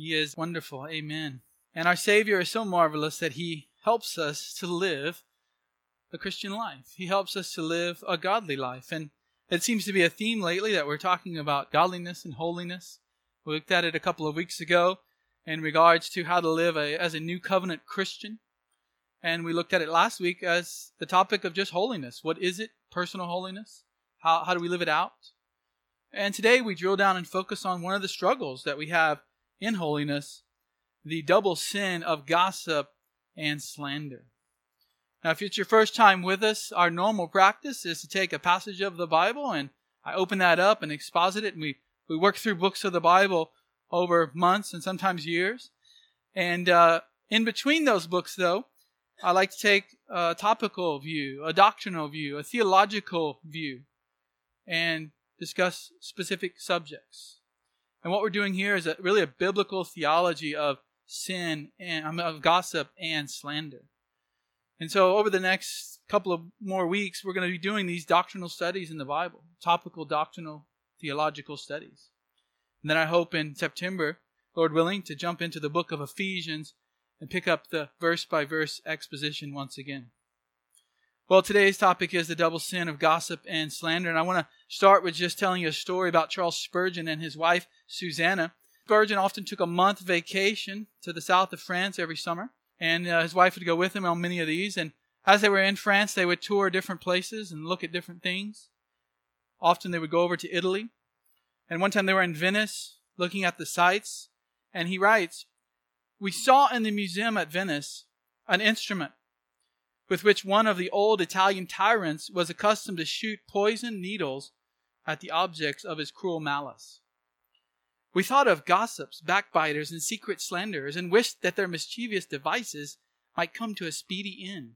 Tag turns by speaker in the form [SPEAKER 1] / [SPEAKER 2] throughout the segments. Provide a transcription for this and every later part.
[SPEAKER 1] He is wonderful. Amen. And our Savior is so marvelous that He helps us to live a Christian life. He helps us to live a godly life. And it seems to be a theme lately that we're talking about godliness and holiness. We looked at it a couple of weeks ago in regards to how to live a, as a new covenant Christian. And we looked at it last week as the topic of just holiness. What is it? Personal holiness. How, how do we live it out? And today we drill down and focus on one of the struggles that we have in holiness the double sin of gossip and slander. Now, if it's your first time with us, our normal practice is to take a passage of the Bible and I open that up and exposit it, and we, we work through books of the Bible over months and sometimes years. And uh, in between those books, though, I like to take a topical view, a doctrinal view, a theological view, and discuss specific subjects. And what we're doing here is a, really a biblical theology of sin and um, of gossip and slander. And so over the next couple of more weeks, we're going to be doing these doctrinal studies in the Bible, topical doctrinal theological studies. And then I hope in September, Lord willing, to jump into the book of Ephesians and pick up the verse by verse exposition once again. Well, today's topic is the double sin of gossip and slander. And I want to start with just telling you a story about Charles Spurgeon and his wife, Susanna. Spurgeon often took a month vacation to the south of France every summer, and uh, his wife would go with him on many of these. And as they were in France, they would tour different places and look at different things. Often they would go over to Italy. And one time they were in Venice looking at the sights, and he writes, We saw in the museum at Venice an instrument with which one of the old Italian tyrants was accustomed to shoot poisoned needles at the objects of his cruel malice. We thought of gossips, backbiters, and secret slanderers, and wished that their mischievous devices might come to a speedy end.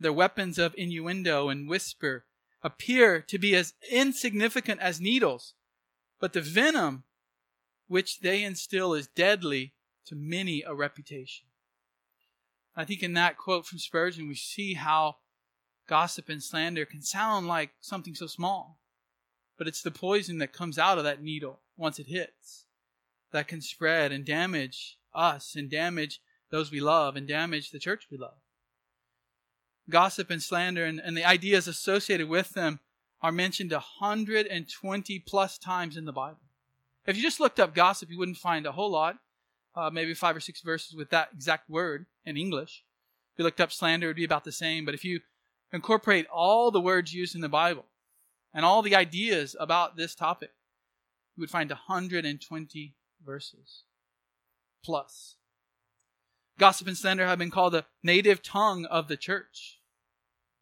[SPEAKER 1] Their weapons of innuendo and whisper appear to be as insignificant as needles, but the venom which they instill is deadly to many a reputation. I think in that quote from Spurgeon, we see how gossip and slander can sound like something so small, but it's the poison that comes out of that needle once it hits that can spread and damage us and damage those we love and damage the church we love. Gossip and slander and, and the ideas associated with them are mentioned 120 plus times in the Bible. If you just looked up gossip, you wouldn't find a whole lot, uh, maybe five or six verses with that exact word in English. If you looked up slander, it would be about the same. But if you incorporate all the words used in the Bible and all the ideas about this topic, you would find 120 verses plus. Gossip and slander have been called the native tongue of the church.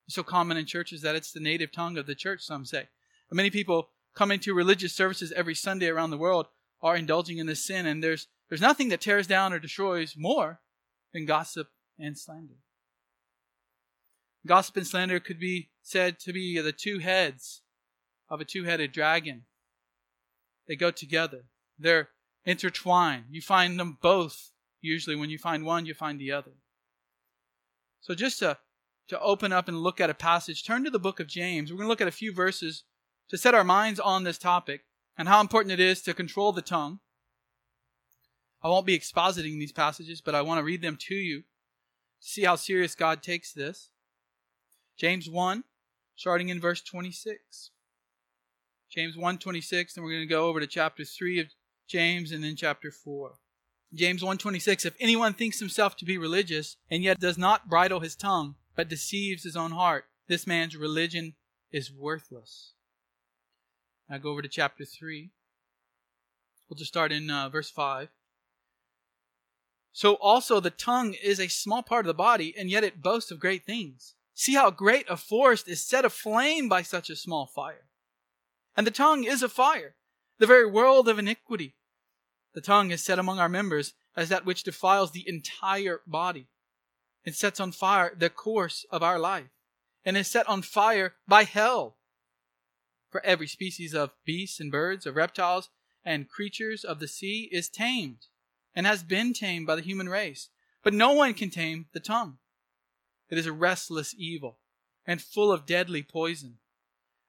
[SPEAKER 1] It's so common in churches that it's the native tongue of the church, some say. And Many people coming to religious services every Sunday around the world are indulging in this sin, and there's, there's nothing that tears down or destroys more than gossip and slander. Gossip and slander could be said to be the two heads of a two headed dragon. They go together, they're intertwined. You find them both. Usually, when you find one, you find the other. So, just to, to open up and look at a passage, turn to the book of James. We're going to look at a few verses to set our minds on this topic and how important it is to control the tongue I won't be expositing these passages, but I want to read them to you to see how serious God takes this. James 1, starting in verse 26. James 1:26 and we're going to go over to chapter 3 of James and then chapter 4. James 1:26 If anyone thinks himself to be religious and yet does not bridle his tongue but deceives his own heart this man's religion is worthless. Now go over to chapter 3. We'll just start in uh, verse 5. So also the tongue is a small part of the body, and yet it boasts of great things. See how great a forest is set aflame by such a small fire. And the tongue is a fire, the very world of iniquity. The tongue is set among our members as that which defiles the entire body. It sets on fire the course of our life, and is set on fire by hell. For every species of beasts and birds, of reptiles and creatures of the sea is tamed and has been tamed by the human race. But no one can tame the tongue. It is a restless evil and full of deadly poison.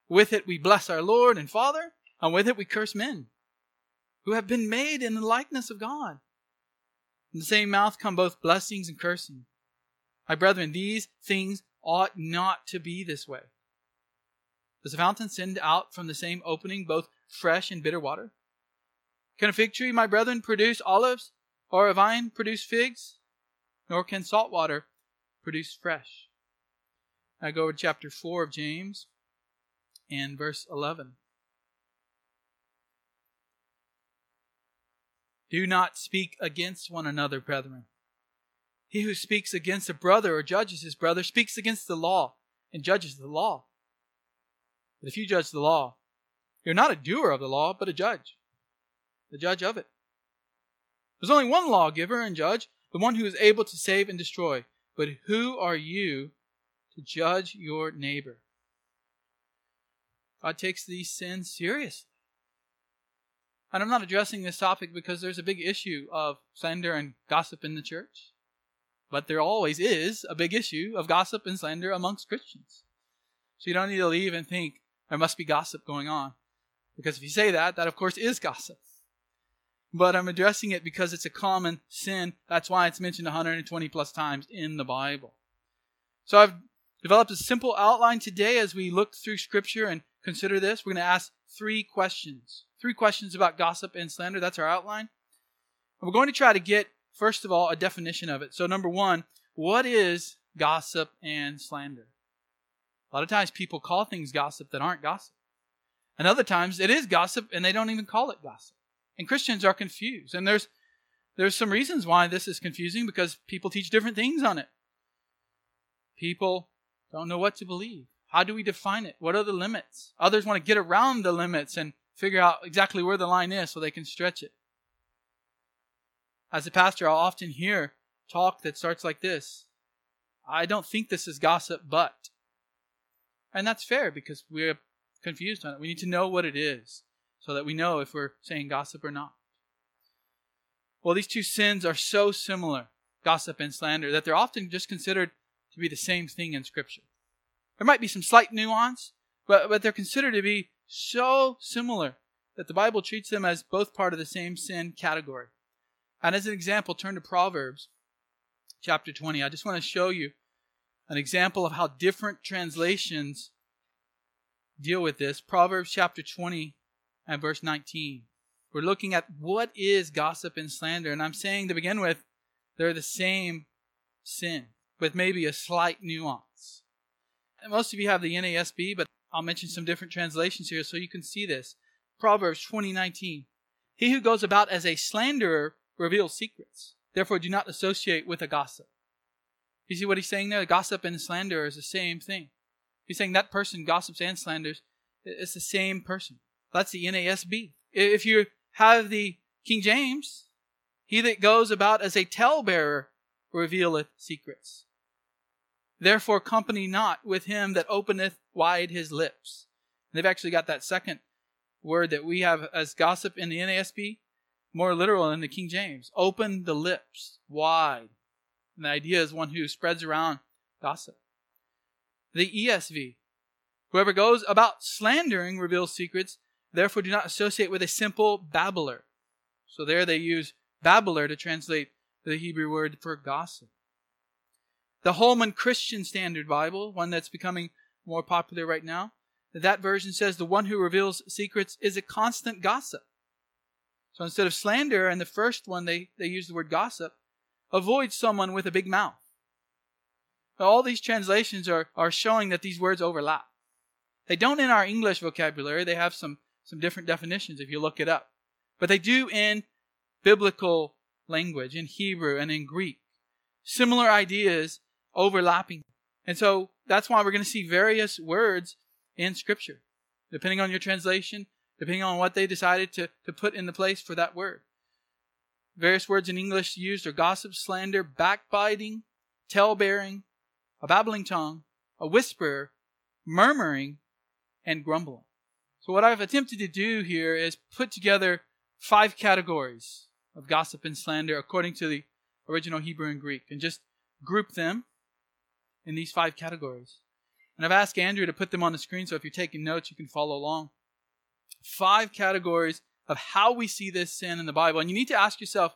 [SPEAKER 1] With it we bless our Lord and Father, and with it we curse men who have been made in the likeness of God. From the same mouth come both blessings and cursing. My brethren, these things ought not to be this way. Does a fountain send out from the same opening both fresh and bitter water? Can a fig tree, my brethren, produce olives, or a vine produce figs? Nor can salt water produce fresh. I go to chapter 4 of James and verse 11. Do not speak against one another, brethren. He who speaks against a brother or judges his brother speaks against the law and judges the law. But if you judge the law, you're not a doer of the law, but a judge, the judge of it. There's only one lawgiver and judge, the one who is able to save and destroy. But who are you to judge your neighbor? God takes these sins seriously. And I'm not addressing this topic because there's a big issue of slander and gossip in the church. But there always is a big issue of gossip and slander amongst Christians. So you don't need to leave and think there must be gossip going on. Because if you say that, that of course is gossip. But I'm addressing it because it's a common sin. That's why it's mentioned 120 plus times in the Bible. So I've developed a simple outline today as we look through Scripture and consider this. We're going to ask three questions. Three questions about gossip and slander. That's our outline. And we're going to try to get, first of all, a definition of it. So, number one, what is gossip and slander? A lot of times people call things gossip that aren't gossip. And other times it is gossip and they don't even call it gossip. And Christians are confused. And there's there's some reasons why this is confusing because people teach different things on it. People don't know what to believe. How do we define it? What are the limits? Others want to get around the limits and figure out exactly where the line is so they can stretch it. As a pastor, I'll often hear talk that starts like this I don't think this is gossip, but. And that's fair because we're confused on it. We need to know what it is so that we know if we're saying gossip or not. Well, these two sins are so similar, gossip and slander, that they're often just considered to be the same thing in Scripture. There might be some slight nuance, but, but they're considered to be so similar that the Bible treats them as both part of the same sin category. And as an example, turn to Proverbs chapter 20. I just want to show you an example of how different translations deal with this. Proverbs chapter 20 and verse 19. We're looking at what is gossip and slander. And I'm saying to begin with, they're the same sin with maybe a slight nuance. And most of you have the NASB, but I'll mention some different translations here so you can see this. Proverbs 20:19. He who goes about as a slanderer reveals secrets. Therefore do not associate with a gossip. You see what he's saying there? Gossip and slander is the same thing. He's saying that person gossips and slanders. It's the same person. That's the NASB. If you have the King James, he that goes about as a talebearer revealeth secrets. Therefore, company not with him that openeth wide his lips. And they've actually got that second word that we have as gossip in the NASB, more literal in the King James. Open the lips wide. And the idea is one who spreads around gossip. The ESV. Whoever goes about slandering reveals secrets. Therefore, do not associate with a simple babbler. So there they use babbler to translate the Hebrew word for gossip. The Holman Christian Standard Bible, one that's becoming more popular right now, that version says the one who reveals secrets is a constant gossip. So instead of slander, and the first one they, they use the word gossip, avoid someone with a big mouth. All these translations are, are showing that these words overlap. They don't in our English vocabulary, they have some, some different definitions if you look it up. But they do in biblical language, in Hebrew and in Greek. Similar ideas overlapping. And so that's why we're going to see various words in Scripture, depending on your translation, depending on what they decided to, to put in the place for that word. Various words in English used are gossip, slander, backbiting, tale-bearing, a babbling tongue, a whisperer, murmuring, and grumbling. So what I've attempted to do here is put together five categories of gossip and slander according to the original Hebrew and Greek and just group them in these five categories. And I've asked Andrew to put them on the screen, so if you're taking notes, you can follow along. Five categories of how we see this sin in the Bible. And you need to ask yourself,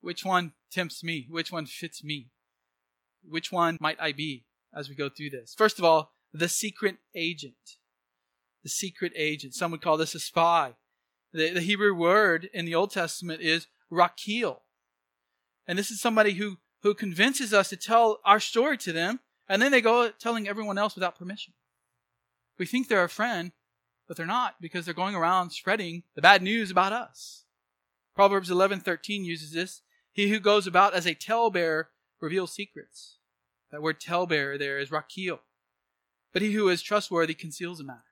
[SPEAKER 1] Which one tempts me? Which one fits me? Which one might I be as we go through this? First of all, the secret agent. The secret agent. Some would call this a spy. The, the Hebrew word in the Old Testament is rakil. And this is somebody who, who convinces us to tell our story to them, and then they go telling everyone else without permission. We think they're a friend, but they're not because they're going around spreading the bad news about us. Proverbs 11:13 uses this. He who goes about as a talebearer reveals secrets. That word talebearer there is rakil. But he who is trustworthy conceals a matter.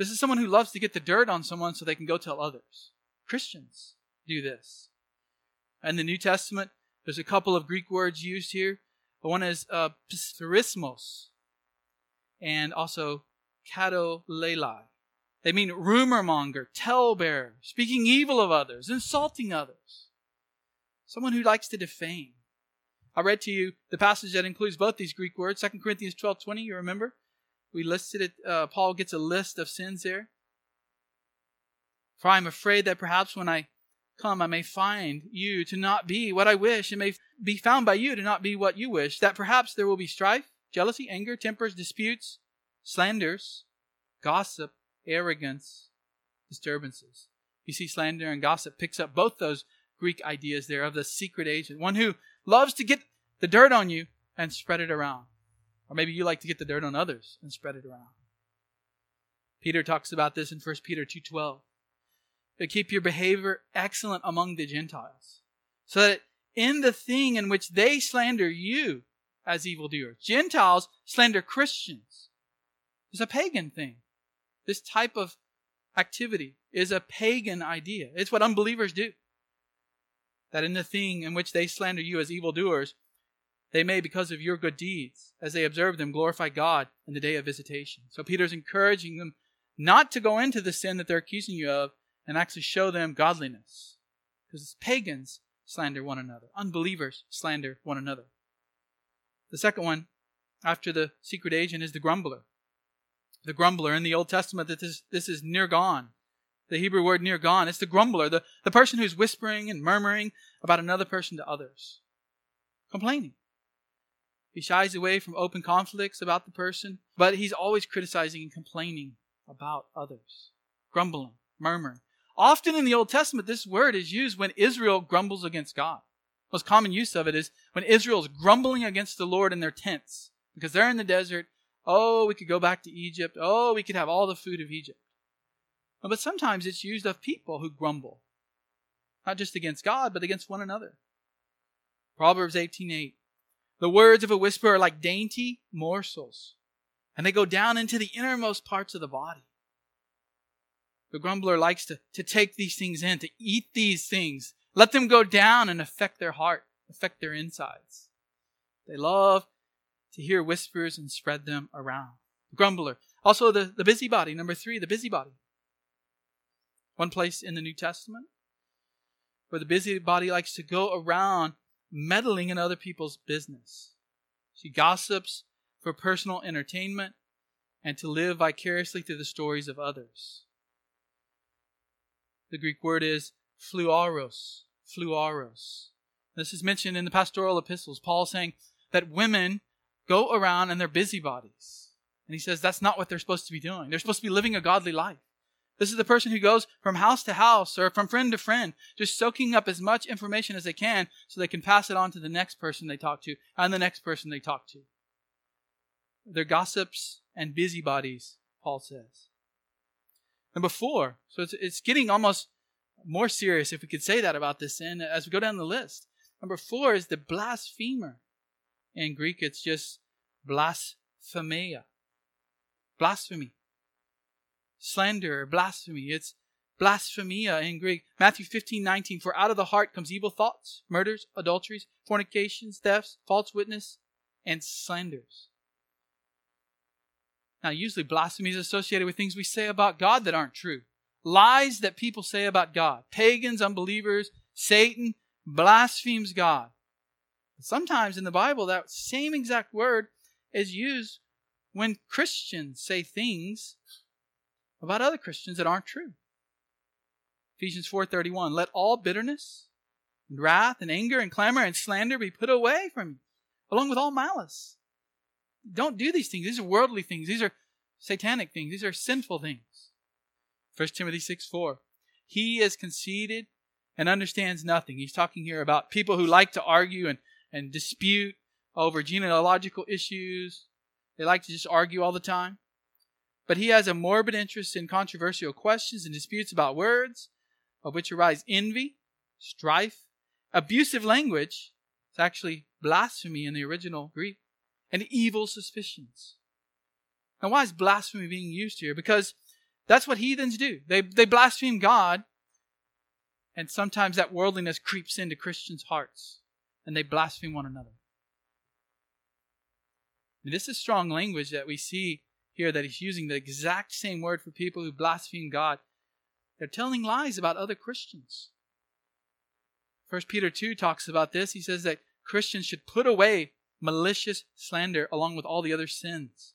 [SPEAKER 1] This is someone who loves to get the dirt on someone so they can go tell others. Christians do this. In the New Testament, there's a couple of Greek words used here. One is uh, and also katolelai. They mean rumor monger, talebearer, speaking evil of others, insulting others. Someone who likes to defame. I read to you the passage that includes both these Greek words, 2 Corinthians 12 20, you remember? We listed it, uh, Paul gets a list of sins there. For I am afraid that perhaps when I come, I may find you to not be what I wish, and may be found by you to not be what you wish, that perhaps there will be strife, jealousy, anger, tempers, disputes, slanders, gossip, arrogance, disturbances. You see, slander and gossip picks up both those Greek ideas there of the secret agent, one who loves to get the dirt on you and spread it around. Or maybe you like to get the dirt on others and spread it around. Peter talks about this in 1 Peter 2:12. To keep your behavior excellent among the Gentiles, so that in the thing in which they slander you as evildoers, Gentiles slander Christians. It's a pagan thing. This type of activity is a pagan idea. It's what unbelievers do. That in the thing in which they slander you as evildoers, they may, because of your good deeds, as they observe them, glorify God in the day of visitation. So Peter's encouraging them not to go into the sin that they're accusing you of and actually show them godliness. Because it's pagans slander one another, unbelievers slander one another. The second one, after the secret agent, is the grumbler the grumbler. In the Old Testament, that this, this is nirgan. The Hebrew word nirgan. It's the grumbler, the, the person who's whispering and murmuring about another person to others. Complaining. He shies away from open conflicts about the person, but he's always criticizing and complaining about others. Grumbling, murmuring. Often in the Old Testament, this word is used when Israel grumbles against God. Most common use of it is when Israel is grumbling against the Lord in their tents because they're in the desert Oh, we could go back to Egypt. Oh, we could have all the food of Egypt. But sometimes it's used of people who grumble, not just against God, but against one another. Proverbs 18:8. The words of a whisper are like dainty morsels, and they go down into the innermost parts of the body. The grumbler likes to, to take these things in, to eat these things, let them go down and affect their heart, affect their insides. They love to hear whispers and spread them around. The Grumbler. Also, the, the busybody. Number three, the busybody. One place in the New Testament where the busybody likes to go around meddling in other people's business. She gossips for personal entertainment and to live vicariously through the stories of others. The Greek word is phluoros. Phluoros. This is mentioned in the pastoral epistles. Paul saying that women go around and they're busybodies. And he says that's not what they're supposed to be doing. They're supposed to be living a godly life. This is the person who goes from house to house or from friend to friend, just soaking up as much information as they can so they can pass it on to the next person they talk to and the next person they talk to. They're gossips and busybodies, Paul says. Number four, so it's, it's getting almost more serious, if we could say that about this sin, as we go down the list. Number four is the blasphemer. In Greek, it's just blasphemia. Blasphemy. Slander, blasphemy. It's blasphemia in Greek. Matthew 15, 19. For out of the heart comes evil thoughts, murders, adulteries, fornications, thefts, false witness, and slanders. Now, usually blasphemy is associated with things we say about God that aren't true. Lies that people say about God. Pagans, unbelievers, Satan blasphemes God. Sometimes in the Bible, that same exact word is used when Christians say things about other Christians that aren't true. Ephesians 4:31 Let all bitterness, and wrath and anger and clamor and slander be put away from you, along with all malice. Don't do these things. These are worldly things. These are satanic things. These are sinful things. 1 Timothy 6 4. He is conceited and understands nothing. He's talking here about people who like to argue and, and dispute over genealogical issues. They like to just argue all the time. But he has a morbid interest in controversial questions and disputes about words, of which arise envy, strife, abusive language. It's actually blasphemy in the original Greek, and evil suspicions. Now, why is blasphemy being used here? Because that's what heathens do. They, they blaspheme God, and sometimes that worldliness creeps into Christians' hearts, and they blaspheme one another. And this is strong language that we see here that he's using the exact same word for people who blaspheme God. They're telling lies about other Christians. First Peter 2 talks about this. He says that Christians should put away malicious slander along with all the other sins.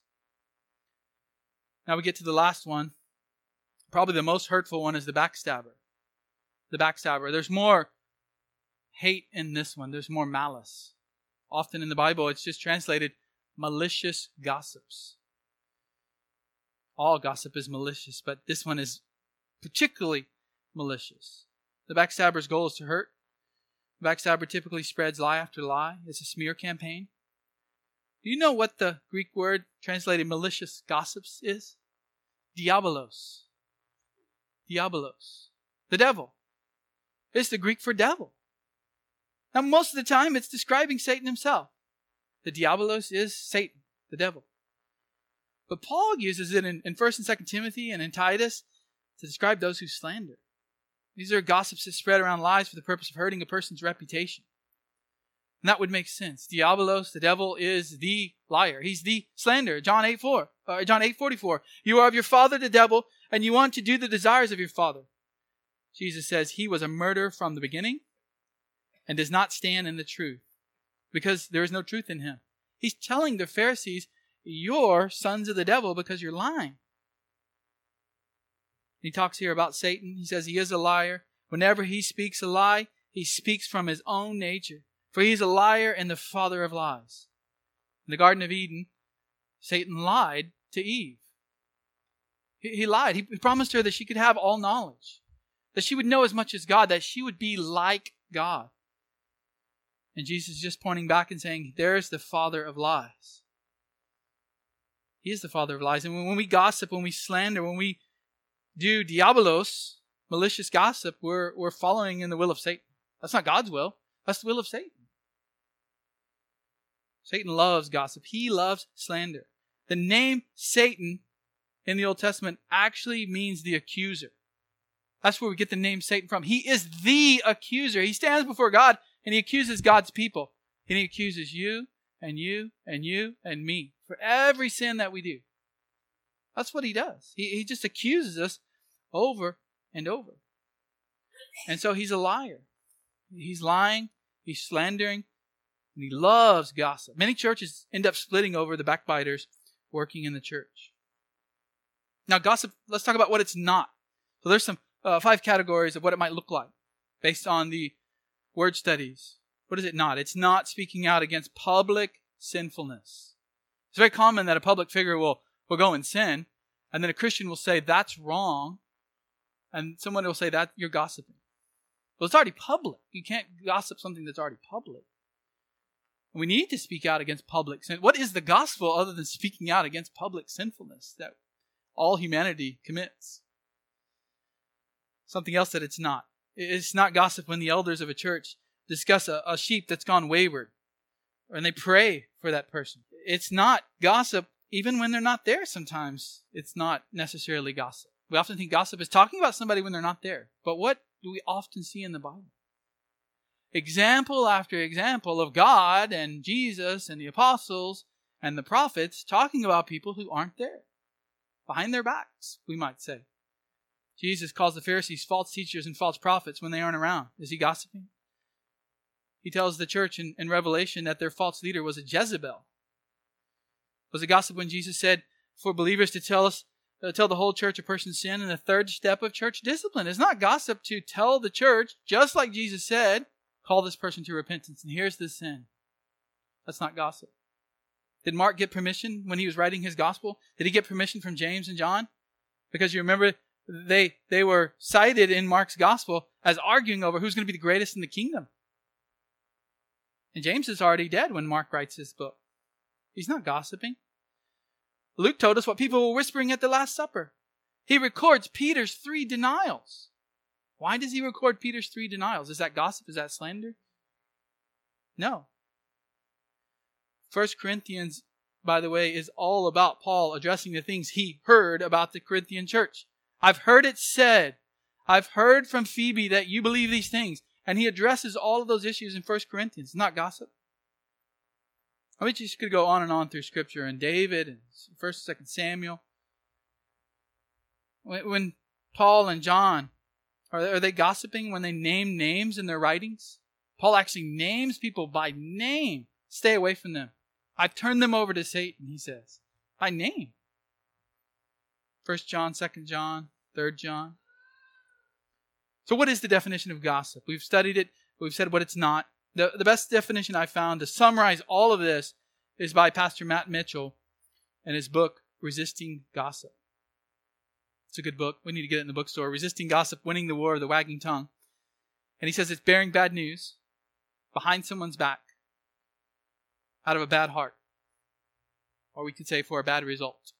[SPEAKER 1] Now we get to the last one. Probably the most hurtful one is the backstabber. The backstabber. There's more hate in this one, there's more malice. Often in the Bible, it's just translated malicious gossips. All gossip is malicious, but this one is particularly malicious. The backstabber's goal is to hurt. The backstabber typically spreads lie after lie. It's a smear campaign. Do you know what the Greek word translated malicious gossips is? Diabolos. Diabolos. The devil. It's the Greek for devil. Now, most of the time, it's describing Satan himself. The diabolos is Satan, the devil. But Paul uses it in, in 1st and 2nd Timothy and in Titus to describe those who slander. These are gossips that spread around lies for the purpose of hurting a person's reputation. And that would make sense. Diabolos, the devil, is the liar. He's the slanderer. John 8 4. Uh, John 8 44. You are of your father the devil, and you want to do the desires of your father. Jesus says he was a murderer from the beginning and does not stand in the truth because there is no truth in him. He's telling the Pharisees, You're sons of the devil because you're lying. He talks here about Satan. He says he is a liar. Whenever he speaks a lie, he speaks from his own nature. For he is a liar and the father of lies. In the Garden of Eden, Satan lied to Eve. He, he lied. He promised her that she could have all knowledge, that she would know as much as God, that she would be like God. And Jesus is just pointing back and saying, There's the father of lies. He is the father of lies. And when we gossip, when we slander, when we do diabolos, malicious gossip, we're, we're following in the will of Satan. That's not God's will. That's the will of Satan. Satan loves gossip. He loves slander. The name Satan in the Old Testament actually means the accuser. That's where we get the name Satan from. He is the accuser. He stands before God and he accuses God's people. And he accuses you and you and you and me for every sin that we do. That's what he does. He, he just accuses us over and over. And so he's a liar. He's lying, he's slandering, and he loves gossip. Many churches end up splitting over the backbiters working in the church. Now, gossip, let's talk about what it's not. So there's some uh, five categories of what it might look like based on the word studies. What is it not? It's not speaking out against public sinfulness. It's very common that a public figure will, will go and sin, and then a Christian will say, that's wrong, and someone will say that you're gossiping. Well, it's already public. You can't gossip something that's already public. We need to speak out against public sin. What is the gospel other than speaking out against public sinfulness that all humanity commits? Something else that it's not. It's not gossip when the elders of a church discuss a, a sheep that's gone wayward and they pray for that person. It's not gossip even when they're not there sometimes. It's not necessarily gossip. We often think gossip is talking about somebody when they're not there. But what do we often see in the Bible? Example after example of God and Jesus and the apostles and the prophets talking about people who aren't there. Behind their backs, we might say. Jesus calls the Pharisees false teachers and false prophets when they aren't around. Is he gossiping? He tells the church in, in Revelation that their false leader was a Jezebel. Was it gossip when Jesus said for believers to tell us uh, tell the whole church a person's sin and the third step of church discipline. It's not gossip to tell the church, just like Jesus said, call this person to repentance, and here's the sin. That's not gossip. Did Mark get permission when he was writing his gospel? Did he get permission from James and John? Because you remember they they were cited in Mark's gospel as arguing over who's going to be the greatest in the kingdom. And James is already dead when Mark writes his book. He's not gossiping. Luke told us what people were whispering at the Last Supper. He records Peter's three denials. Why does he record Peter's three denials? Is that gossip? Is that slander? No. First Corinthians, by the way, is all about Paul addressing the things he heard about the Corinthian church. I've heard it said. I've heard from Phoebe that you believe these things. And he addresses all of those issues in First Corinthians, not gossip. I mean, you could go on and on through Scripture and David and First, Second Samuel. When Paul and John are they gossiping when they name names in their writings? Paul actually names people by name. Stay away from them. I've turned them over to Satan, he says, by name. First John, Second John, Third John. So, what is the definition of gossip? We've studied it. We've said what it's not. The, the best definition I found to summarize all of this is by Pastor Matt Mitchell in his book, Resisting Gossip. It's a good book. We need to get it in the bookstore. Resisting Gossip, Winning the War of the Wagging Tongue. And he says it's bearing bad news behind someone's back out of a bad heart. Or we could say for a bad result,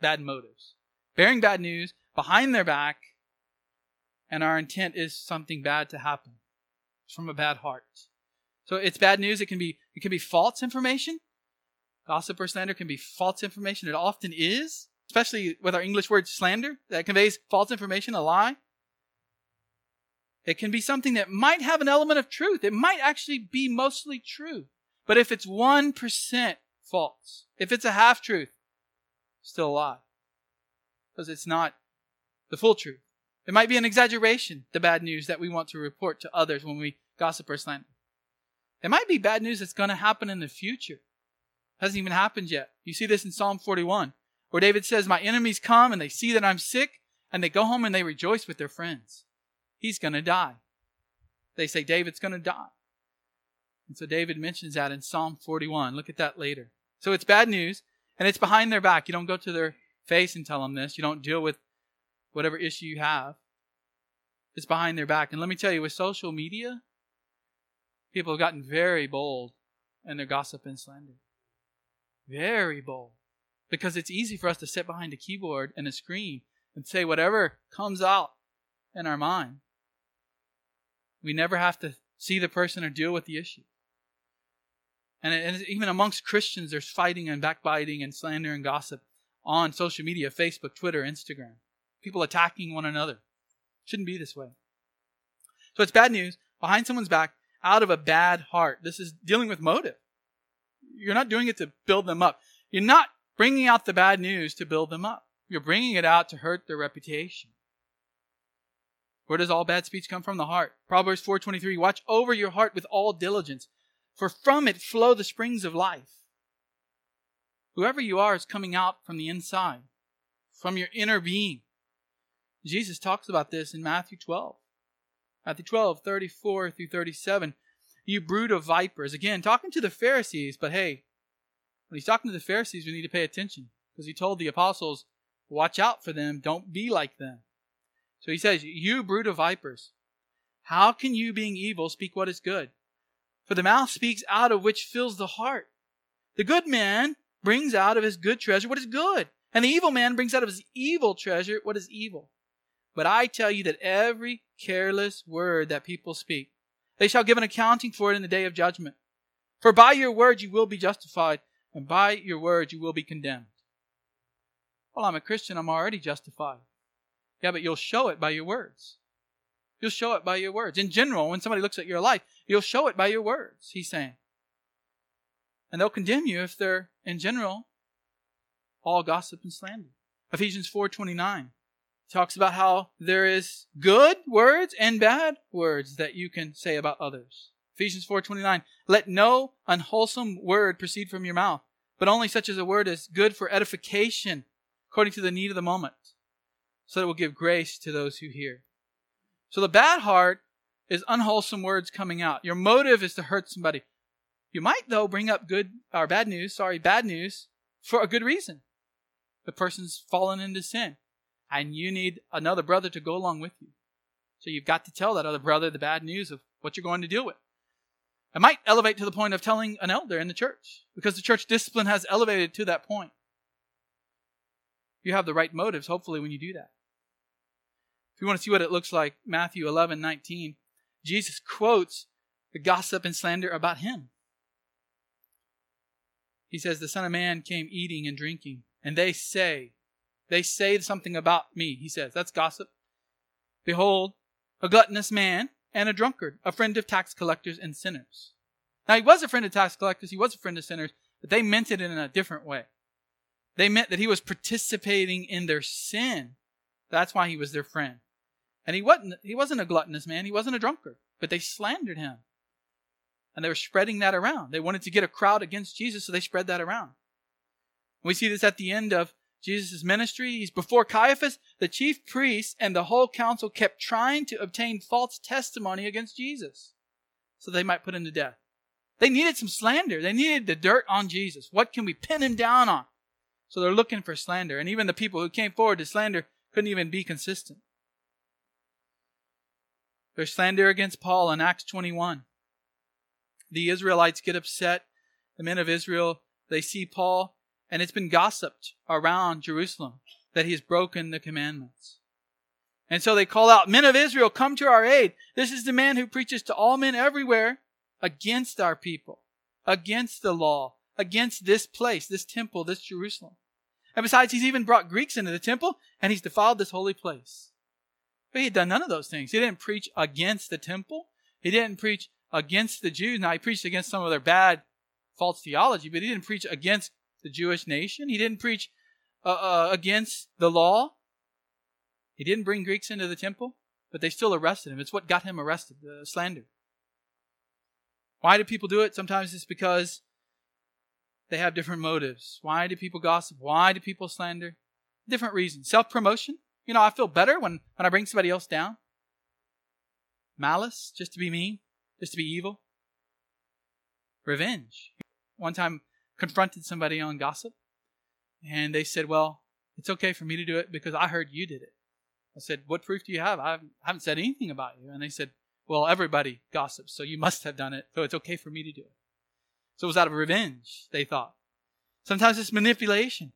[SPEAKER 1] bad motives. Bearing bad news behind their back, and our intent is something bad to happen. It's from a bad heart. So it's bad news. It can be it can be false information. Gossip or slander can be false information. It often is, especially with our English word slander, that conveys false information, a lie. It can be something that might have an element of truth. It might actually be mostly true. But if it's 1% false, if it's a half truth, still a lie. Because it's not the full truth. It might be an exaggeration, the bad news that we want to report to others when we gossip or slander. It might be bad news that's going to happen in the future. Hasn't even happened yet. You see this in Psalm 41, where David says, My enemies come and they see that I'm sick, and they go home and they rejoice with their friends. He's going to die. They say, David's going to die. And so David mentions that in Psalm 41. Look at that later. So it's bad news, and it's behind their back. You don't go to their face and tell them this. You don't deal with whatever issue you have. It's behind their back. And let me tell you, with social media, people have gotten very bold in their gossip and slander. Very bold. Because it's easy for us to sit behind a keyboard and a screen and say whatever comes out in our mind. We never have to see the person or deal with the issue. And, and even amongst Christians, there's fighting and backbiting and slander and gossip on social media Facebook, Twitter, Instagram. People attacking one another. Shouldn't be this way. So it's bad news behind someone's back out of a bad heart. This is dealing with motive. You're not doing it to build them up. You're not bringing out the bad news to build them up. You're bringing it out to hurt their reputation. Where does all bad speech come from? The heart. Proverbs 4:23 Watch over your heart with all diligence, for from it flow the springs of life. Whoever you are is coming out from the inside, from your inner being. Jesus talks about this in Matthew 12. Matthew 12, 34 through 37. You brood of vipers. Again, talking to the Pharisees, but hey, when he's talking to the Pharisees, we need to pay attention because he told the apostles, watch out for them, don't be like them. So he says, You brood of vipers, how can you, being evil, speak what is good? For the mouth speaks out of which fills the heart. The good man brings out of his good treasure what is good, and the evil man brings out of his evil treasure what is evil. But I tell you that every careless word that people speak, they shall give an accounting for it in the day of judgment. For by your words you will be justified, and by your words you will be condemned. Well, I'm a Christian, I'm already justified. Yeah, but you'll show it by your words. You'll show it by your words. In general, when somebody looks at your life, you'll show it by your words, he's saying. And they'll condemn you if they're, in general, all gossip and slander. Ephesians 4.29 talks about how there is good words and bad words that you can say about others. Ephesians 4.29 Let no unwholesome word proceed from your mouth, but only such as a word is good for edification, according to the need of the moment, so that it will give grace to those who hear. So the bad heart is unwholesome words coming out. Your motive is to hurt somebody. You might, though, bring up good or bad news, sorry, bad news for a good reason. The person's fallen into sin, and you need another brother to go along with you. So you've got to tell that other brother the bad news of what you're going to deal with. It might elevate to the point of telling an elder in the church, because the church discipline has elevated to that point. You have the right motives, hopefully, when you do that. If you want to see what it looks like, Matthew 11, 19, Jesus quotes the gossip and slander about him. He says, The Son of Man came eating and drinking, and they say, they say something about me, he says. That's gossip. Behold, a gluttonous man and a drunkard, a friend of tax collectors and sinners. Now, he was a friend of tax collectors, he was a friend of sinners, but they meant it in a different way. They meant that he was participating in their sin. That's why he was their friend. And he wasn't, he wasn't a gluttonous man, he wasn't a drunkard, but they slandered him. And they were spreading that around. They wanted to get a crowd against Jesus, so they spread that around. We see this at the end of Jesus' ministry. He's before Caiaphas. The chief priests and the whole council kept trying to obtain false testimony against Jesus so they might put him to death. They needed some slander. They needed the dirt on Jesus. What can we pin him down on? So they're looking for slander. And even the people who came forward to slander couldn't even be consistent. There's slander against Paul in Acts 21. The Israelites get upset. The men of Israel, they see Paul, and it's been gossiped around Jerusalem that he's broken the commandments. And so they call out, Men of Israel, come to our aid. This is the man who preaches to all men everywhere against our people, against the law, against this place, this temple, this Jerusalem. And besides, he's even brought Greeks into the temple and he's defiled this holy place. But he had done none of those things. He didn't preach against the temple. He didn't preach against the Jews. Now, he preached against some of their bad, false theology, but he didn't preach against the Jewish nation. He didn't preach uh, uh, against the law. He didn't bring Greeks into the temple, but they still arrested him. It's what got him arrested, the slander. Why do people do it? Sometimes it's because they have different motives. Why do people gossip? Why do people slander? Different reasons. Self promotion. You know, I feel better when, when I bring somebody else down. Malice, just to be mean, just to be evil. Revenge. One time confronted somebody on gossip, and they said, Well, it's okay for me to do it because I heard you did it. I said, What proof do you have? I haven't said anything about you. And they said, Well, everybody gossips, so you must have done it, so it's okay for me to do it. So it was out of revenge, they thought. Sometimes it's manipulation.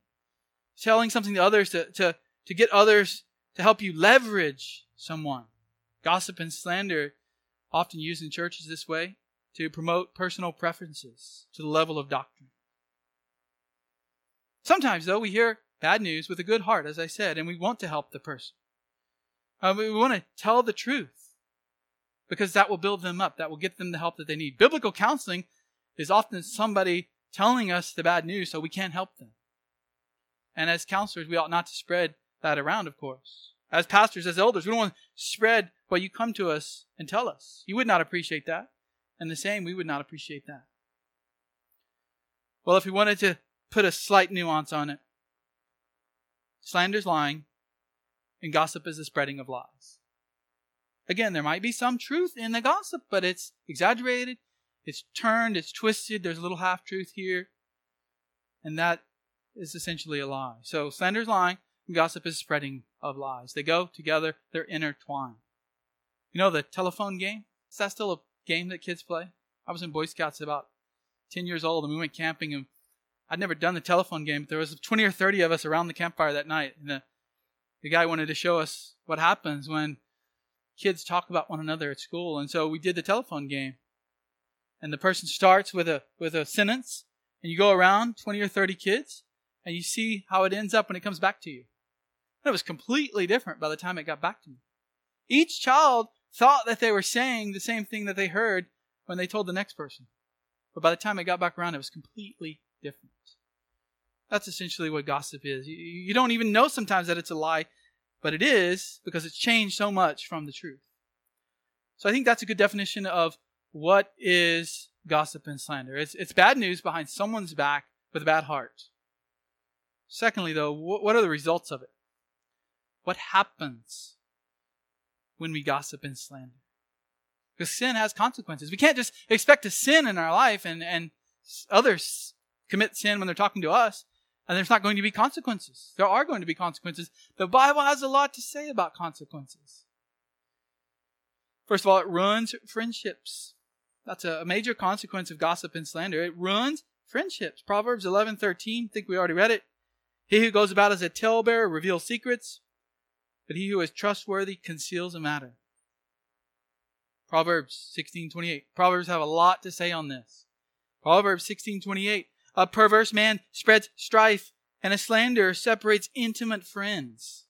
[SPEAKER 1] Telling something to others to, to, to get others to help you leverage someone. Gossip and slander, often used in churches this way, to promote personal preferences to the level of doctrine. Sometimes, though, we hear bad news with a good heart, as I said, and we want to help the person. Uh, we want to tell the truth because that will build them up. That will get them the help that they need. Biblical counseling is often somebody telling us the bad news so we can't help them. And as counselors, we ought not to spread that around, of course. As pastors, as elders, we don't want to spread what you come to us and tell us. You would not appreciate that. And the same, we would not appreciate that. Well, if we wanted to put a slight nuance on it, slander is lying, and gossip is the spreading of lies. Again, there might be some truth in the gossip, but it's exaggerated, it's turned, it's twisted, there's a little half truth here, and that is essentially a lie. So slander is lying, and gossip is spreading of lies. They go together, they're intertwined. You know the telephone game? Is that still a game that kids play? I was in Boy Scouts about 10 years old, and we went camping, and I'd never done the telephone game, but there was 20 or 30 of us around the campfire that night, and the, the guy wanted to show us what happens when kids talk about one another at school, and so we did the telephone game. And the person starts with a with a sentence, and you go around 20 or 30 kids, and you see how it ends up when it comes back to you. And it was completely different by the time it got back to me. Each child thought that they were saying the same thing that they heard when they told the next person. But by the time it got back around, it was completely different. That's essentially what gossip is. You, you don't even know sometimes that it's a lie, but it is because it's changed so much from the truth. So I think that's a good definition of what is gossip and slander. It's, it's bad news behind someone's back with a bad heart. Secondly, though, what are the results of it? What happens when we gossip and slander? Because sin has consequences. We can't just expect to sin in our life and, and others commit sin when they're talking to us and there's not going to be consequences. There are going to be consequences. The Bible has a lot to say about consequences. First of all, it ruins friendships. That's a major consequence of gossip and slander. It ruins friendships. Proverbs 11:13, I think we already read it. He who goes about as a talebearer reveals secrets, but he who is trustworthy conceals a matter. Proverbs 16:28. Proverbs have a lot to say on this. Proverbs 16:28. A perverse man spreads strife, and a slanderer separates intimate friends.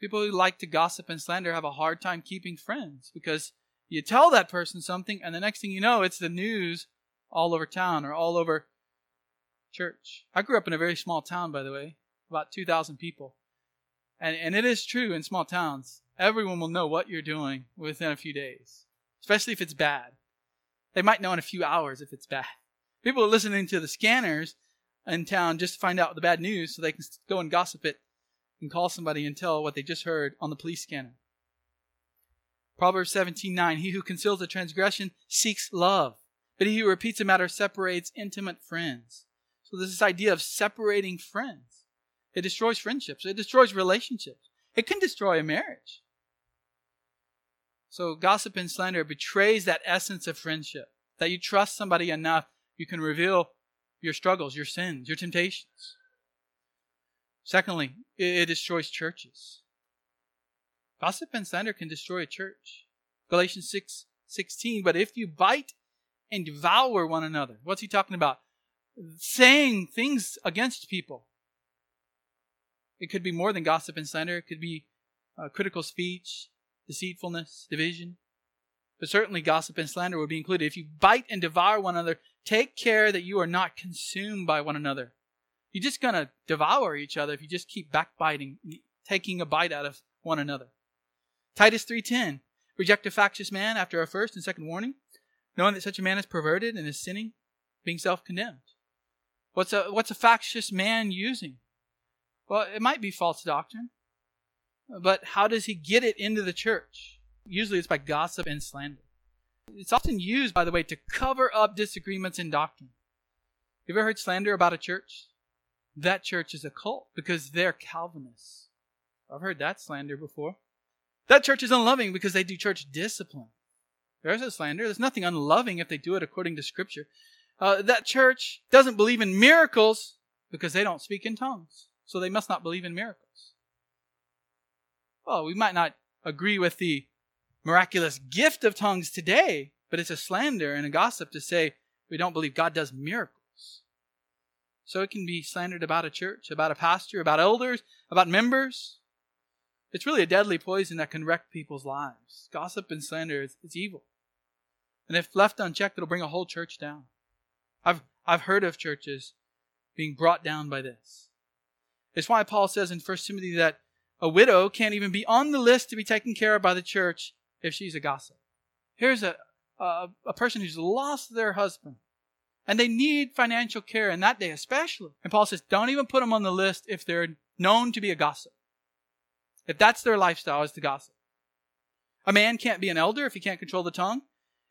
[SPEAKER 1] People who like to gossip and slander have a hard time keeping friends because you tell that person something, and the next thing you know, it's the news all over town or all over church. I grew up in a very small town, by the way, about 2,000 people. And, and it is true in small towns. Everyone will know what you're doing within a few days, especially if it's bad. They might know in a few hours if it's bad. People are listening to the scanners in town just to find out the bad news so they can go and gossip it and call somebody and tell what they just heard on the police scanner. Proverbs 17:9 He who conceals a transgression seeks love, but he who repeats a matter separates intimate friends. So there's this idea of separating friends. It destroys friendships. It destroys relationships. It can destroy a marriage. So gossip and slander betrays that essence of friendship. That you trust somebody enough, you can reveal your struggles, your sins, your temptations. Secondly, it destroys churches. Gossip and slander can destroy a church. Galatians 6 16. But if you bite and devour one another, what's he talking about? Saying things against people. It could be more than gossip and slander. It could be uh, critical speech, deceitfulness, division. But certainly gossip and slander would be included. If you bite and devour one another, take care that you are not consumed by one another. You're just going to devour each other if you just keep backbiting, taking a bite out of one another. Titus 3:10 Reject a factious man after a first and second warning, knowing that such a man is perverted and is sinning, being self-condemned. What's a what's a factious man using? Well, it might be false doctrine. But how does he get it into the church? Usually it's by gossip and slander. It's often used, by the way, to cover up disagreements in doctrine. You ever heard slander about a church? That church is a cult because they're Calvinists. I've heard that slander before. That church is unloving because they do church discipline. There's a slander. There's nothing unloving if they do it according to Scripture. Uh, that church doesn't believe in miracles because they don't speak in tongues. So they must not believe in miracles. Well, we might not agree with the miraculous gift of tongues today, but it's a slander and a gossip to say we don't believe God does miracles. So it can be slandered about a church, about a pastor, about elders, about members. It's really a deadly poison that can wreck people's lives. Gossip and slander is evil. And if left unchecked, it'll bring a whole church down. I've, I've heard of churches being brought down by this. It's why Paul says in 1 Timothy that a widow can't even be on the list to be taken care of by the church if she's a gossip. Here's a, a, a person who's lost their husband and they need financial care in that day especially. And Paul says, don't even put them on the list if they're known to be a gossip. If that's their lifestyle is to gossip. A man can't be an elder if he can't control the tongue.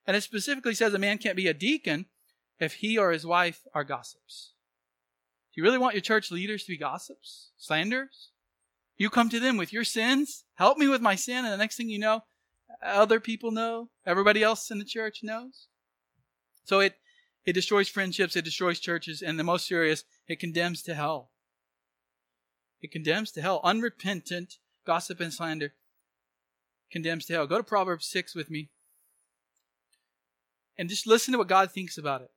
[SPEAKER 1] And it specifically says a man can't be a deacon if he or his wife are gossips. Do you really want your church leaders to be gossips? Slanders? You come to them with your sins, help me with my sin, and the next thing you know, other people know, everybody else in the church knows. So it, it destroys friendships, it destroys churches, and the most serious, it condemns to hell. It condemns to hell. Unrepentant gossip and slander condemns to hell. Go to Proverbs 6 with me. And just listen to what God thinks about it.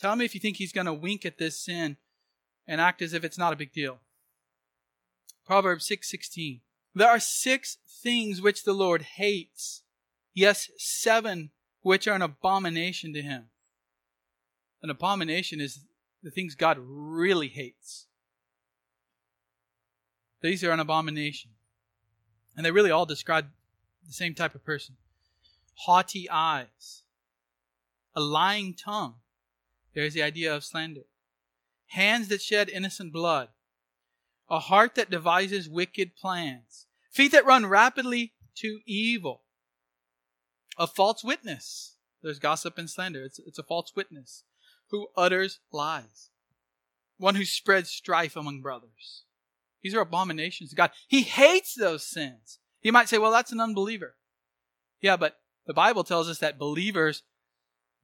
[SPEAKER 1] Tell me if you think he's going to wink at this sin and act as if it's not a big deal. Proverbs 6:16. There are six things which the Lord hates. Yes, seven which are an abomination to him. An abomination is the things God really hates. These are an abomination. And they really all describe the same type of person. Haughty eyes, a lying tongue. There's the idea of slander. Hands that shed innocent blood, a heart that devises wicked plans, feet that run rapidly to evil. A false witness. There's gossip and slander. It's, it's a false witness who utters lies. One who spreads strife among brothers. These are abominations to God. He hates those sins. You might say, well, that's an unbeliever. Yeah, but the Bible tells us that believers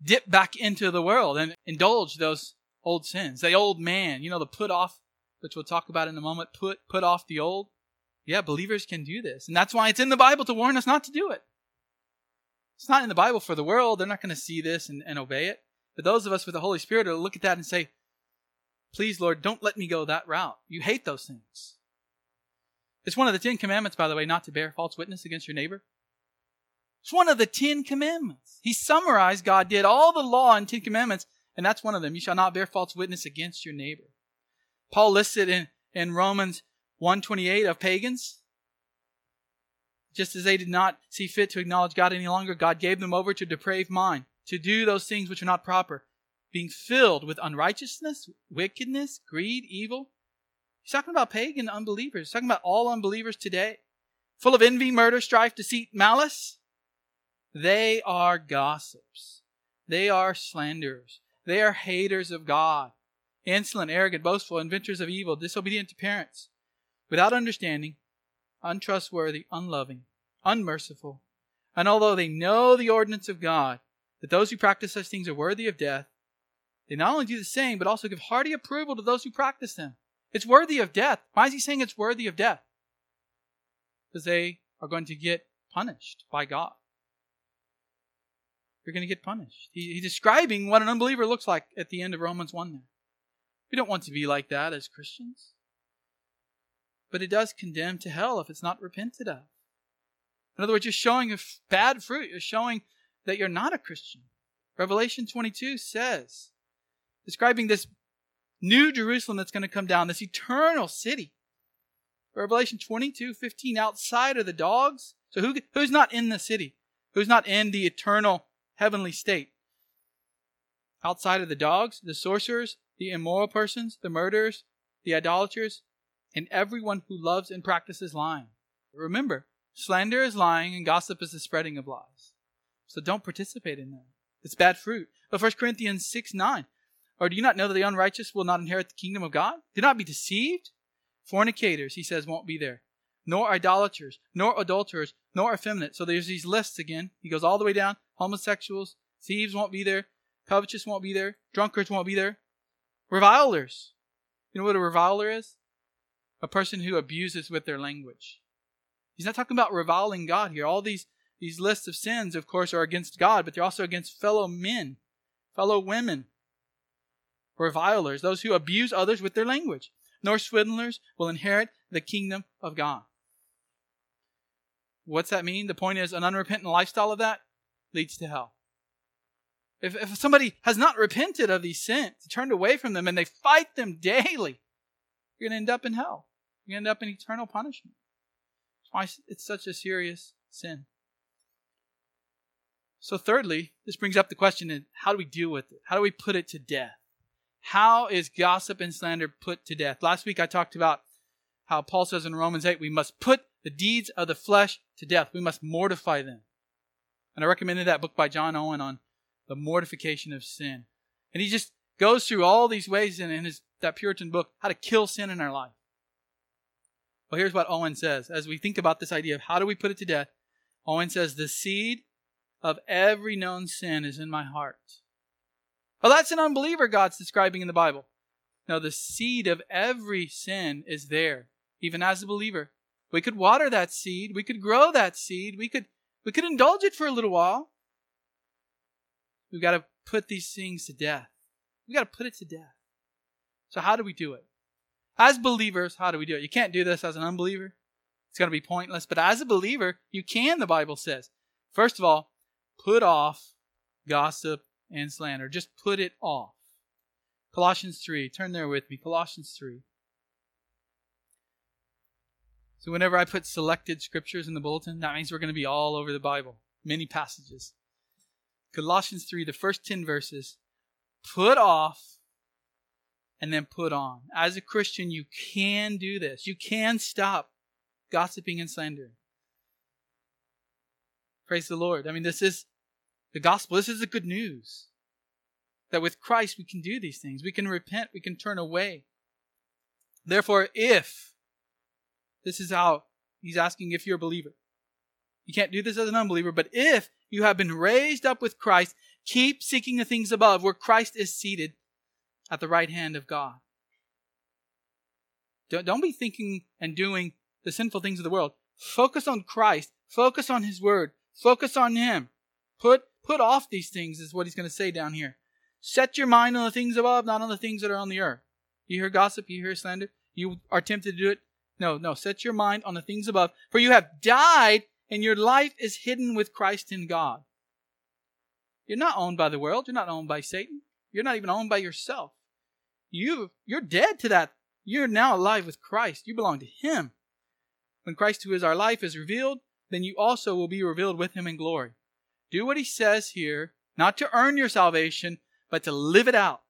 [SPEAKER 1] dip back into the world and indulge those old sins. The old man, you know, the put off, which we'll talk about in a moment, put put off the old. Yeah, believers can do this. And that's why it's in the Bible to warn us not to do it. It's not in the Bible for the world. They're not going to see this and, and obey it. But those of us with the Holy Spirit will look at that and say, Please, Lord, don't let me go that route. You hate those things. It's one of the Ten Commandments, by the way, not to bear false witness against your neighbor. It's one of the Ten Commandments. He summarized, God did all the law in Ten Commandments, and that's one of them. You shall not bear false witness against your neighbor. Paul listed in, in Romans 128 of pagans. Just as they did not see fit to acknowledge God any longer, God gave them over to depraved mind, to do those things which are not proper, being filled with unrighteousness, wickedness, greed, evil. He's talking about pagan unbelievers. He's talking about all unbelievers today. Full of envy, murder, strife, deceit, malice. They are gossips. They are slanderers. They are haters of God. Insolent, arrogant, boastful, inventors of evil, disobedient to parents, without understanding, untrustworthy, unloving, unmerciful. And although they know the ordinance of God, that those who practice such things are worthy of death, they not only do the same, but also give hearty approval to those who practice them. It's worthy of death. Why is he saying it's worthy of death? Because they are going to get punished by God. You're going to get punished. He, he's describing what an unbeliever looks like at the end of Romans 1 there. We don't want to be like that as Christians. But it does condemn to hell if it's not repented of. In other words, you're showing a bad fruit. You're showing that you're not a Christian. Revelation 22 says, describing this new Jerusalem that's going to come down, this eternal city. Revelation 22, 15, outside are the dogs. So who, who's not in the city? Who's not in the eternal heavenly state? Outside of the dogs, the sorcerers, the immoral persons, the murderers, the idolaters, and everyone who loves and practices lying. Remember, slander is lying and gossip is the spreading of lies. So don't participate in that. It's bad fruit. But 1 Corinthians 6 9. Or do you not know that the unrighteous will not inherit the kingdom of God? Do not be deceived. Fornicators, he says, won't be there. Nor idolaters, nor adulterers, nor effeminate. So there's these lists again. He goes all the way down. Homosexuals, thieves won't be there. Covetous won't be there. Drunkards won't be there. Revilers. You know what a reviler is? A person who abuses with their language. He's not talking about reviling God here. All these, these lists of sins, of course, are against God, but they're also against fellow men, fellow women, revilers, those who abuse others with their language. Nor swindlers will inherit the kingdom of God. What's that mean? The point is, an unrepentant lifestyle of that leads to hell. If, if somebody has not repented of these sins, turned away from them, and they fight them daily, you're going to end up in hell. You're going to end up in eternal punishment. That's why it's such a serious sin. So, thirdly, this brings up the question how do we deal with it? How do we put it to death? How is gossip and slander put to death? Last week I talked about how Paul says in Romans 8, we must put the deeds of the flesh to death. We must mortify them. And I recommended that book by John Owen on the mortification of sin. And he just goes through all these ways in, in his, that Puritan book, how to kill sin in our life. Well, here's what Owen says. As we think about this idea of how do we put it to death, Owen says, The seed of every known sin is in my heart. Well, that's an unbeliever God's describing in the Bible. No, the seed of every sin is there, even as a believer. We could water that seed, we could grow that seed, we could we could indulge it for a little while. We've got to put these things to death. We've got to put it to death. So how do we do it? As believers, how do we do it? You can't do this as an unbeliever. It's going to be pointless. But as a believer, you can, the Bible says. First of all, put off gossip and slander. Just put it off. Colossians 3. Turn there with me. Colossians 3. So, whenever I put selected scriptures in the bulletin, that means we're going to be all over the Bible, many passages. Colossians 3, the first 10 verses. Put off and then put on. As a Christian, you can do this. You can stop gossiping and slandering. Praise the Lord. I mean, this is the gospel. This is the good news. That with Christ we can do these things. We can repent. We can turn away. Therefore, if, this is how he's asking if you're a believer. You can't do this as an unbeliever, but if you have been raised up with Christ, keep seeking the things above where Christ is seated at the right hand of God. Don't don't be thinking and doing the sinful things of the world. Focus on Christ. Focus on His Word. Focus on Him. Put, put off these things is what He's going to say down here. Set your mind on the things above, not on the things that are on the earth. You hear gossip, you hear slander, you are tempted to do it. No, no, set your mind on the things above. For you have died, and your life is hidden with Christ in God. You're not owned by the world. You're not owned by Satan. You're not even owned by yourself. You, you're dead to that. You're now alive with Christ. You belong to Him. When Christ, who is our life, is revealed, then you also will be revealed with Him in glory. Do what He says here, not to earn your salvation, but to live it out.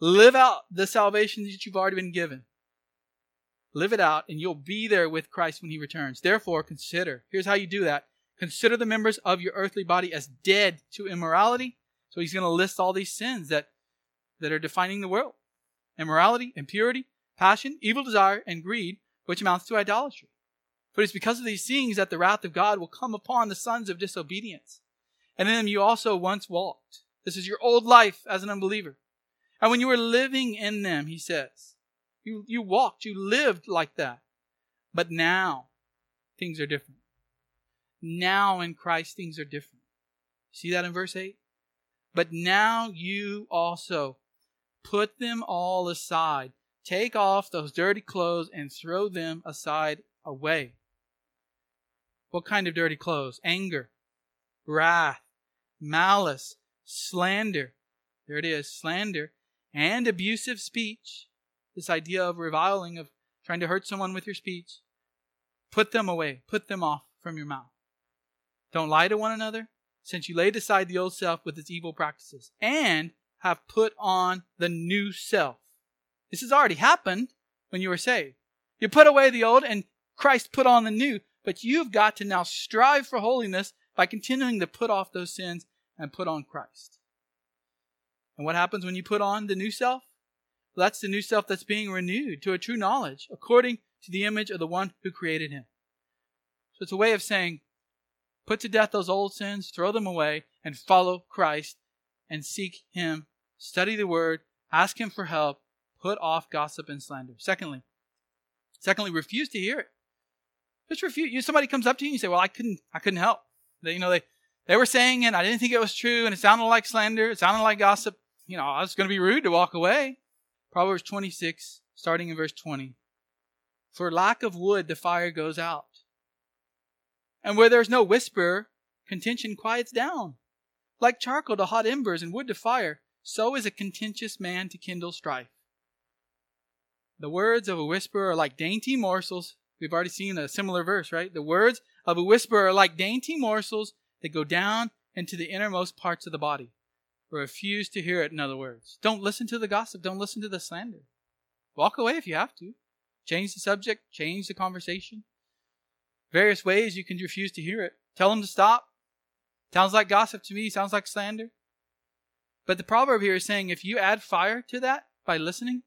[SPEAKER 1] Live out the salvation that you've already been given. Live it out, and you'll be there with Christ when He returns. Therefore, consider. Here's how you do that. Consider the members of your earthly body as dead to immorality. So He's going to list all these sins that, that are defining the world immorality, impurity, passion, evil desire, and greed, which amounts to idolatry. But it is because of these things that the wrath of God will come upon the sons of disobedience. And in them you also once walked this is your old life as an unbeliever. And when you were living in them, he says, you, you walked, you lived like that. But now, things are different. Now in Christ, things are different. See that in verse 8? But now you also put them all aside. Take off those dirty clothes and throw them aside away. What kind of dirty clothes? Anger, wrath, malice, slander. There it is, slander and abusive speech. This idea of reviling, of trying to hurt someone with your speech. Put them away, put them off from your mouth. Don't lie to one another, since you laid aside the old self with its evil practices, and have put on the new self. This has already happened when you were saved. You put away the old, and Christ put on the new, but you've got to now strive for holiness by continuing to put off those sins and put on Christ. And what happens when you put on the new self? That's the new self that's being renewed to a true knowledge according to the image of the one who created him. So it's a way of saying, put to death those old sins, throw them away, and follow Christ and seek him, study the word, ask him for help, put off gossip and slander. Secondly, secondly, refuse to hear it. Just refuse. You, somebody comes up to you and you say, well, I couldn't, I couldn't help. They, you know, they, they were saying it. I didn't think it was true, and it sounded like slander. It sounded like gossip. You know, I was going to be rude to walk away. Proverbs 26, starting in verse 20. For lack of wood, the fire goes out. And where there's no whisper, contention quiets down. Like charcoal to hot embers and wood to fire, so is a contentious man to kindle strife. The words of a whisperer are like dainty morsels. We've already seen a similar verse, right? The words of a whisperer are like dainty morsels that go down into the innermost parts of the body. Refuse to hear it, in other words. Don't listen to the gossip. Don't listen to the slander. Walk away if you have to. Change the subject, change the conversation. Various ways you can refuse to hear it. Tell them to stop. Sounds like gossip to me, sounds like slander. But the proverb here is saying if you add fire to that by listening,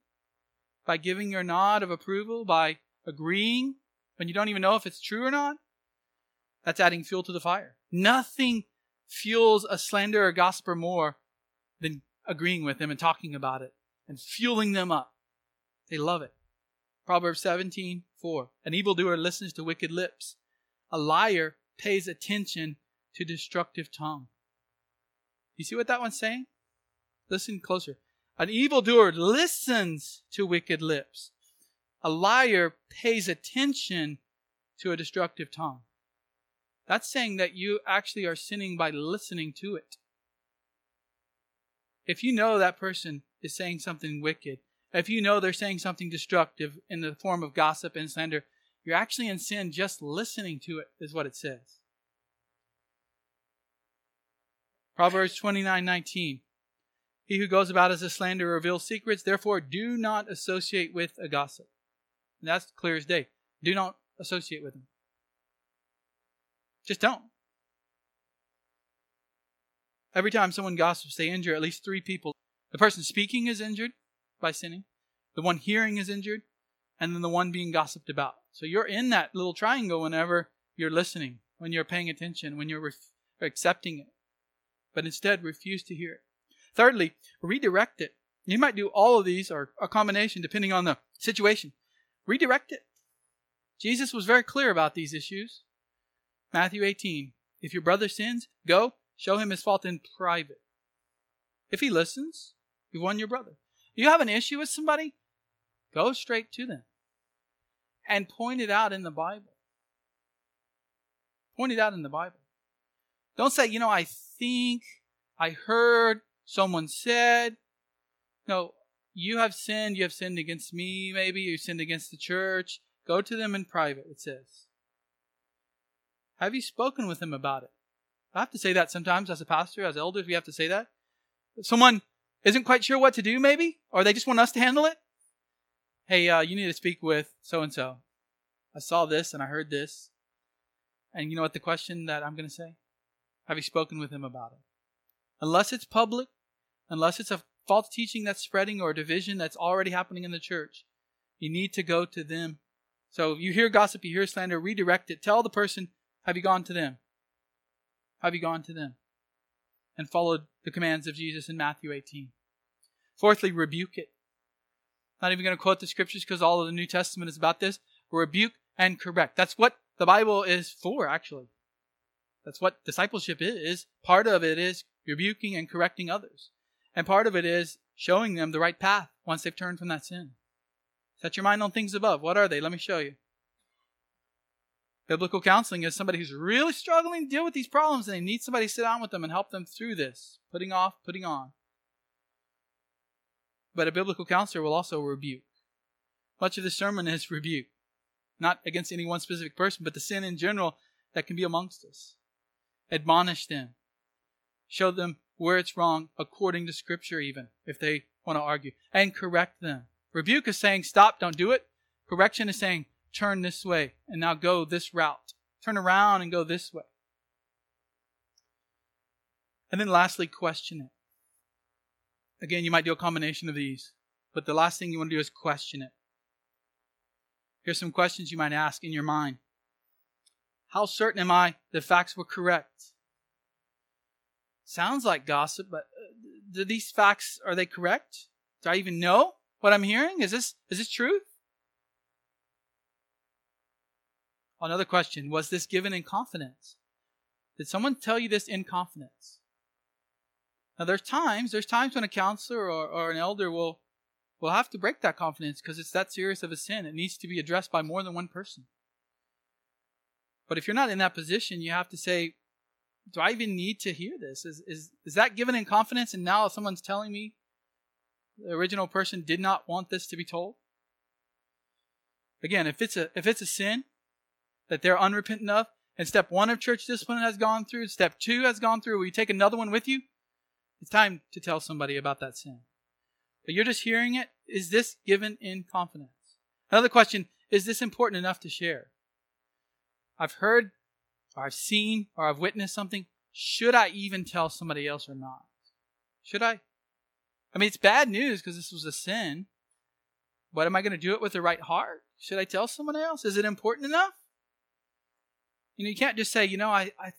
[SPEAKER 1] by giving your nod of approval, by agreeing when you don't even know if it's true or not, that's adding fuel to the fire. Nothing fuels a slander or gossiper more than agreeing with them and talking about it and fueling them up. They love it. Proverbs 17, 4. An evildoer listens to wicked lips. A liar pays attention to destructive tongue. You see what that one's saying? Listen closer. An evildoer listens to wicked lips. A liar pays attention to a destructive tongue. That's saying that you actually are sinning by listening to it. If you know that person is saying something wicked, if you know they're saying something destructive in the form of gossip and slander, you're actually in sin just listening to it, is what it says. Proverbs 29 19. He who goes about as a slanderer reveals secrets, therefore do not associate with a gossip. And that's clear as day. Do not associate with him. Just don't. Every time someone gossips, they injure at least three people. The person speaking is injured by sinning, the one hearing is injured, and then the one being gossiped about. So you're in that little triangle whenever you're listening, when you're paying attention, when you're ref- accepting it, but instead refuse to hear it. Thirdly, redirect it. You might do all of these or a combination depending on the situation. Redirect it. Jesus was very clear about these issues. Matthew 18. If your brother sins, go, show him his fault in private. If he listens, you've won your brother. You have an issue with somebody, go straight to them and point it out in the Bible. Point it out in the Bible. Don't say, you know, I think, I heard, someone said. No, you have sinned, you have sinned against me, maybe, you sinned against the church. Go to them in private, it says. Have you spoken with them about it? I have to say that sometimes as a pastor, as elders, we have to say that. Someone isn't quite sure what to do, maybe, or they just want us to handle it. Hey, uh, you need to speak with so and so. I saw this and I heard this. And you know what the question that I'm going to say? Have you spoken with him about it? Unless it's public, unless it's a false teaching that's spreading or a division that's already happening in the church, you need to go to them. So if you hear gossip, you hear slander, redirect it. Tell the person, have you gone to them? Have you gone to them? And followed the commands of Jesus in Matthew 18. Fourthly, rebuke it. Not even going to quote the scriptures because all of the New Testament is about this. Rebuke and correct. That's what the Bible is for, actually. That's what discipleship is. Part of it is rebuking and correcting others. And part of it is showing them the right path once they've turned from that sin. Set your mind on things above. What are they? Let me show you. Biblical counseling is somebody who's really struggling to deal with these problems and they need somebody to sit down with them and help them through this, putting off, putting on. But a biblical counselor will also rebuke. Much of the sermon is rebuke, not against any one specific person, but the sin in general that can be amongst us. Admonish them, show them where it's wrong according to Scripture, even if they want to argue, and correct them. Rebuke is saying, stop, don't do it. Correction is saying, turn this way and now go this route. Turn around and go this way. And then lastly, question it. Again, you might do a combination of these, but the last thing you want to do is question it. Here's some questions you might ask in your mind. How certain am I the facts were correct? Sounds like gossip, but uh, do these facts are they correct? Do I even know what I'm hearing? Is this is this truth? Another question, was this given in confidence? Did someone tell you this in confidence? Now there's times, there's times when a counselor or, or an elder will will have to break that confidence because it's that serious of a sin. It needs to be addressed by more than one person. But if you're not in that position, you have to say, do I even need to hear this? Is, is, is that given in confidence and now someone's telling me the original person did not want this to be told? Again, if it's a, if it's a sin that they're unrepentant of, and step one of church discipline has gone through, step two has gone through, will you take another one with you? It's time to tell somebody about that sin. But you're just hearing it. Is this given in confidence? Another question, is this important enough to share? I've heard or I've seen or I've witnessed something, should I even tell somebody else or not? Should I? I mean, it's bad news because this was a sin, but am I going to do it with the right heart? Should I tell someone else? Is it important enough? You know, you can't just say, you know, I, I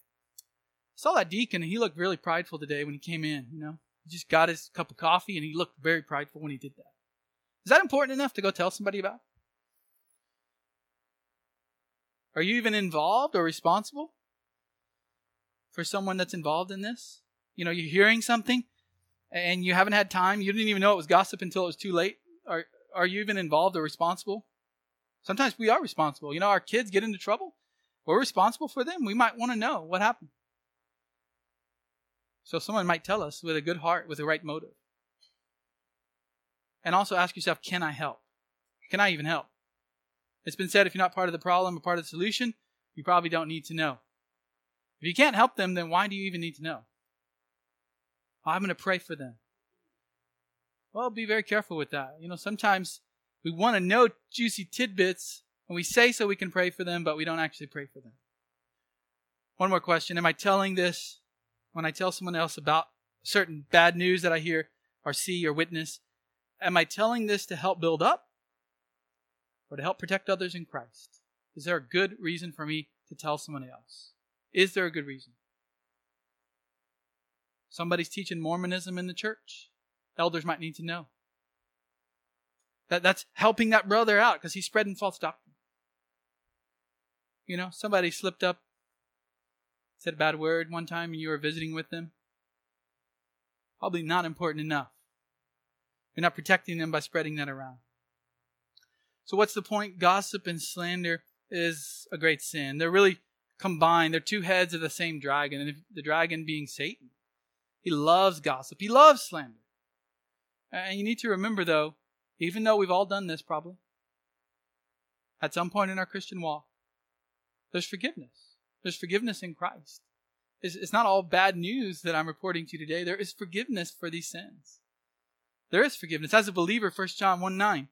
[SPEAKER 1] saw that deacon and he looked really prideful today when he came in, you know. He just got his cup of coffee and he looked very prideful when he did that. Is that important enough to go tell somebody about? Are you even involved or responsible for someone that's involved in this? You know, you're hearing something and you haven't had time, you didn't even know it was gossip until it was too late. Are are you even involved or responsible? Sometimes we are responsible. You know, our kids get into trouble. We're responsible for them. We might want to know what happened. So someone might tell us with a good heart, with the right motive. And also ask yourself, can I help? Can I even help? It's been said if you're not part of the problem or part of the solution, you probably don't need to know. If you can't help them, then why do you even need to know? I'm going to pray for them. Well, be very careful with that. You know, sometimes we want to know juicy tidbits and we say so we can pray for them, but we don't actually pray for them. One more question Am I telling this? when I tell someone else about certain bad news that I hear or see or witness, am I telling this to help build up or to help protect others in Christ? Is there a good reason for me to tell someone else? Is there a good reason? Somebody's teaching Mormonism in the church. Elders might need to know. That, that's helping that brother out because he's spreading false doctrine. You know, somebody slipped up, said a bad word one time and you were visiting with them. Probably not important enough. You're not protecting them by spreading that around. So, what's the point? Gossip and slander is a great sin. They're really combined. They're two heads of the same dragon, and the dragon being Satan. He loves gossip, he loves slander. And you need to remember, though, even though we've all done this probably, at some point in our Christian walk, there's forgiveness. There's forgiveness in Christ. It's, it's not all bad news that I'm reporting to you today. There is forgiveness for these sins. There is forgiveness. As a believer, 1 John 1 9.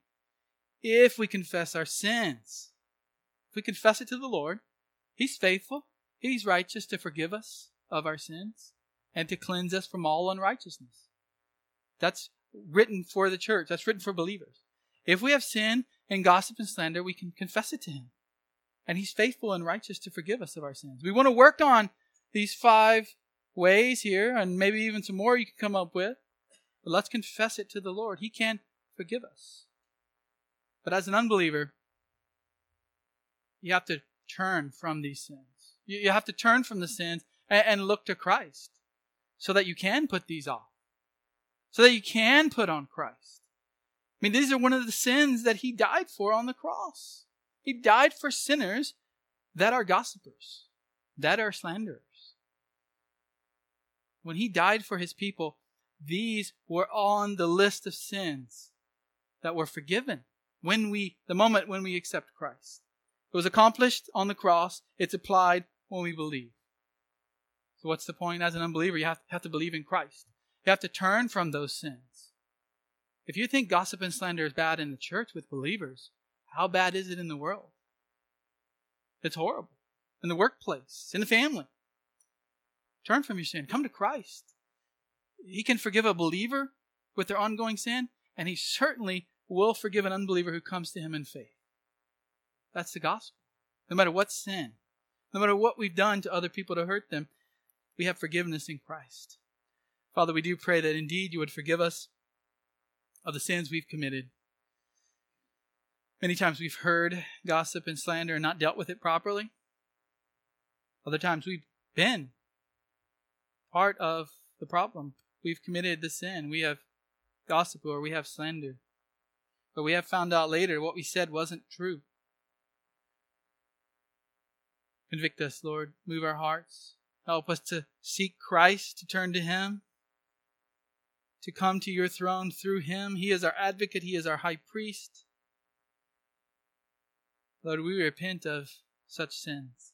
[SPEAKER 1] If we confess our sins, if we confess it to the Lord, He's faithful, He's righteous to forgive us of our sins and to cleanse us from all unrighteousness. That's written for the church. That's written for believers. If we have sin and gossip and slander, we can confess it to Him. And He's faithful and righteous to forgive us of our sins. We want to work on these five ways here, and maybe even some more you can come up with. But let's confess it to the Lord. He can forgive us. But as an unbeliever, you have to turn from these sins. You have to turn from the sins and look to Christ so that you can put these off, so that you can put on Christ. I mean, these are one of the sins that He died for on the cross. He died for sinners that are gossipers, that are slanderers. When He died for His people, these were on the list of sins that were forgiven when we, the moment when we accept Christ. It was accomplished on the cross. It's applied when we believe. So what's the point as an unbeliever? You have, have to believe in Christ. You have to turn from those sins. If you think gossip and slander is bad in the church with believers, how bad is it in the world? It's horrible. In the workplace, in the family. Turn from your sin. Come to Christ. He can forgive a believer with their ongoing sin, and He certainly will forgive an unbeliever who comes to Him in faith. That's the gospel. No matter what sin, no matter what we've done to other people to hurt them, we have forgiveness in Christ. Father, we do pray that indeed you would forgive us of the sins we've committed. Many times we've heard gossip and slander and not dealt with it properly. Other times we've been part of the problem. We've committed the sin. We have gossip or we have slander. But we have found out later what we said wasn't true. Convict us, Lord. Move our hearts. Help us to seek Christ, to turn to Him, to come to your throne through Him. He is our advocate, He is our high priest. Lord, we repent of such sins.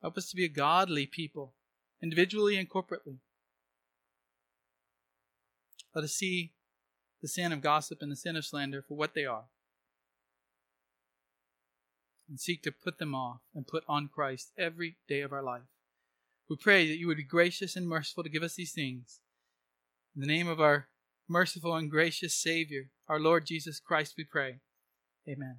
[SPEAKER 1] Help us to be a godly people, individually and corporately. Let us see the sin of gossip and the sin of slander for what they are and seek to put them off and put on Christ every day of our life. We pray that you would be gracious and merciful to give us these things. In the name of our merciful and gracious Savior, our Lord Jesus Christ, we pray. Amen.